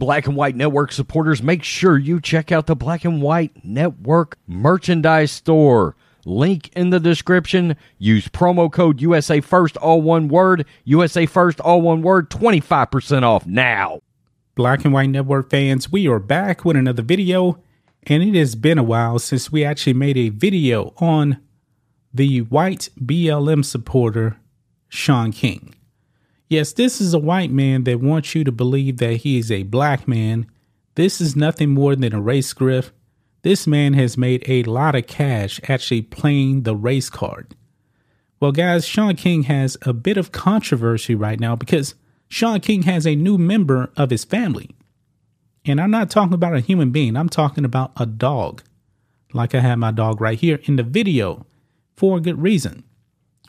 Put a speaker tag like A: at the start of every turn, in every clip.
A: Black and White Network supporters, make sure you check out the Black and White Network merchandise store. Link in the description. Use promo code USA First, all one word. USA First, all one word. 25% off now.
B: Black and White Network fans, we are back with another video. And it has been a while since we actually made a video on the white BLM supporter, Shaun King. Yes, this is a white man that wants you to believe that he is a black man. This is nothing more than a race grift. This man has made a lot of cash actually playing the race card. Well, guys, Shaun King has a bit of controversy right now because Shaun King has a new member of his family. And I'm not talking about a human being, I'm talking about a dog. Like I have my dog right here in the video for a good reason.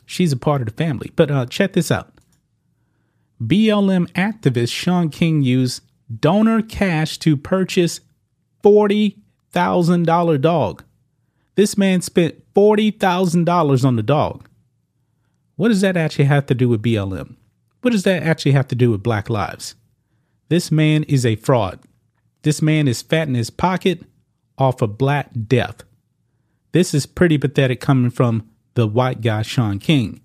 B: She's a part of the family. But uh, check this out. BLM activist Shaun King used donor cash to purchase $40,000 dog. This man spent $40,000 on the dog. What does that actually have to do with BLM? What does that actually have to do with Black Lives? This man is a fraud. This man is fat in his pocket off of Black death. This is pretty pathetic coming from the white guy, Shaun King.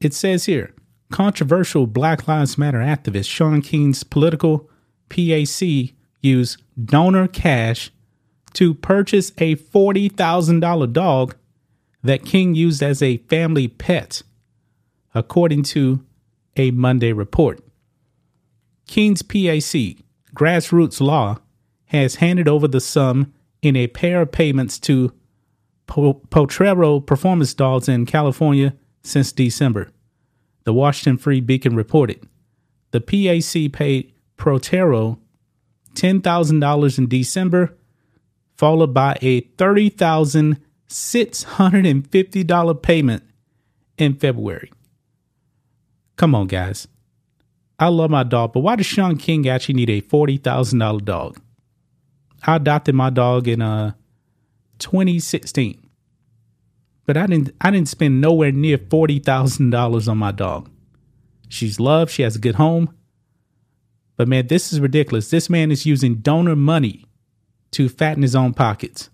B: It says here controversial Black Lives Matter activist Shaun King's political PAC used donor cash to purchase a $40,000 dog that King used as a family pet, according to a Monday report. King's PAC, Grassroots Law, has handed over the sum in a pair of payments to Potrero Performance Dogs in California since December the Washington Free Beacon reported. The PAC paid Potrero $10,000 in December, followed by a $30,650 payment in February. Come on, guys. I love my dog, but why does Shaun King actually need a $40,000 dog? I adopted my dog in uh 2016 but I didn't I didn't spend nowhere near forty thousand dollars on my dog. She's loved, she has a good home. But man, this is ridiculous. This man is using donor money to fatten his own pockets.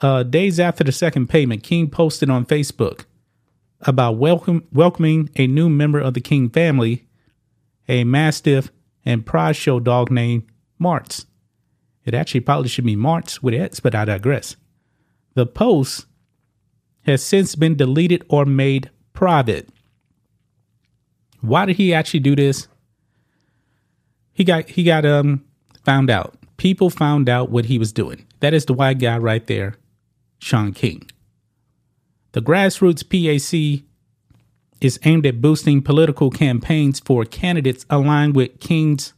B: Uh, days after the second payment, King posted on Facebook about welcome, welcoming a new member of the King family, a Mastiff and Prize Show dog named Martz. It actually probably should be Martz with X, but I digress. The post has since been deleted or made private. Why did he actually do this? He got he got um found out. People found out what he was doing. That is the white guy right there, Shaun King. The grassroots PAC is aimed at boosting political campaigns for candidates aligned with King's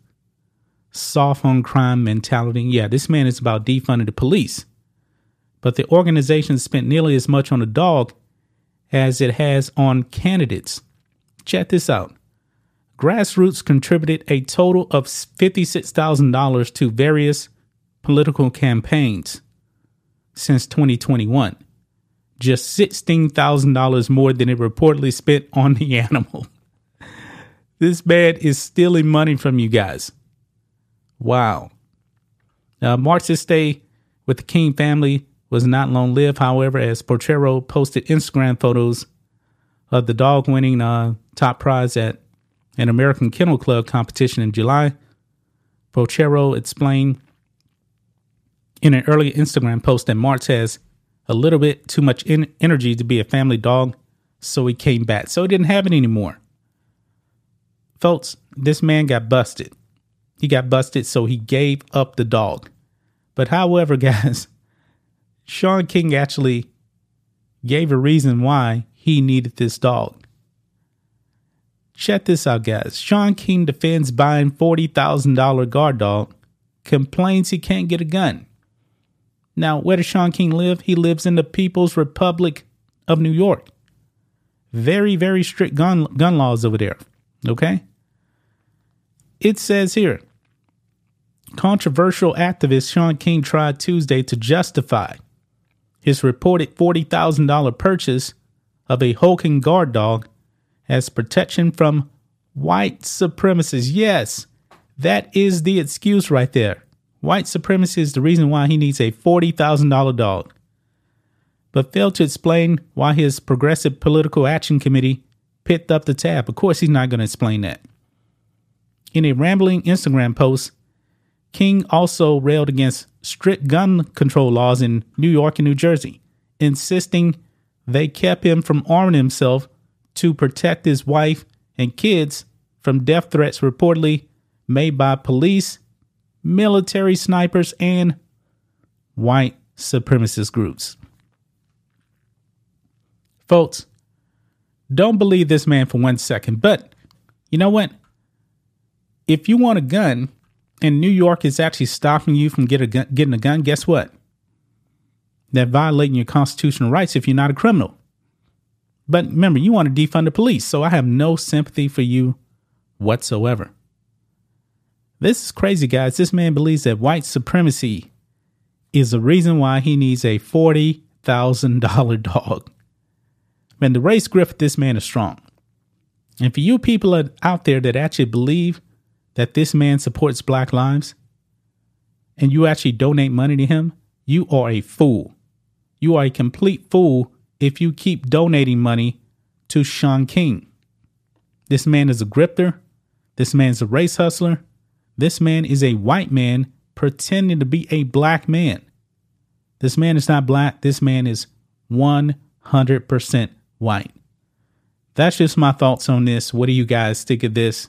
B: soft on crime mentality. Yeah, this man is about defunding the police but the organization spent nearly as much on a dog as it has on candidates. Check this out. Grassroots contributed a total of $56,000 to various political campaigns since 2021. Just $16,000 more than it reportedly spent on the animal. this man is stealing money from you guys. Wow. Now, Martz's stay with the King family was not long lived, however, as Porchero posted Instagram photos of the dog winning uh, top prize at an American Kennel Club competition in July. Porchero explained in an earlier Instagram post that Martz has a little bit too much in- energy to be a family dog, so he came back. So he didn't have it anymore. Folks, this man got busted. He got busted, so he gave up the dog. But however, guys, Shaun King actually gave a reason why he needed this dog. Check this out, guys. Shaun King defends buying $40,000 guard dog, complains he can't get a gun. Now, where does Shaun King live? He lives in the People's Republic of New York. Very, very strict gun, gun laws over there. Okay? It says here controversial activist Shaun King tried Tuesday to justify his reported $40,000 purchase of a hulking guard dog as protection from white supremacists. Yes, that is the excuse right there. White supremacy is the reason why he needs a $40,000 dog. But failed to explain why his Progressive Political Action Committee picked up the tab. Of course, he's not going to explain that. In a rambling Instagram post, King also railed against strict gun control laws in New York and New Jersey, insisting they kept him from arming himself to protect his wife and kids from death threats reportedly made by police, military snipers, and white supremacist groups. Folks, don't believe this man for one second, but you know what? If you want a gun and New York is actually stopping you from get a gun, getting a gun, guess what? They're violating your constitutional rights if you're not a criminal. But remember, you want to defund the police, so I have no sympathy for you whatsoever. This is crazy, guys. This man believes that white supremacy is the reason why he needs a $40,000 dog. Man, the race grip this man is strong. And for you people out there that actually believe that this man supports black lives and you actually donate money to him, you are a fool. You are a complete fool if you keep donating money to Shaun King. This man is a grifter. This man's a race hustler. This man is a white man pretending to be a black man. This man is not black. This man is 100% white. That's just my thoughts on this. What do you guys think of this?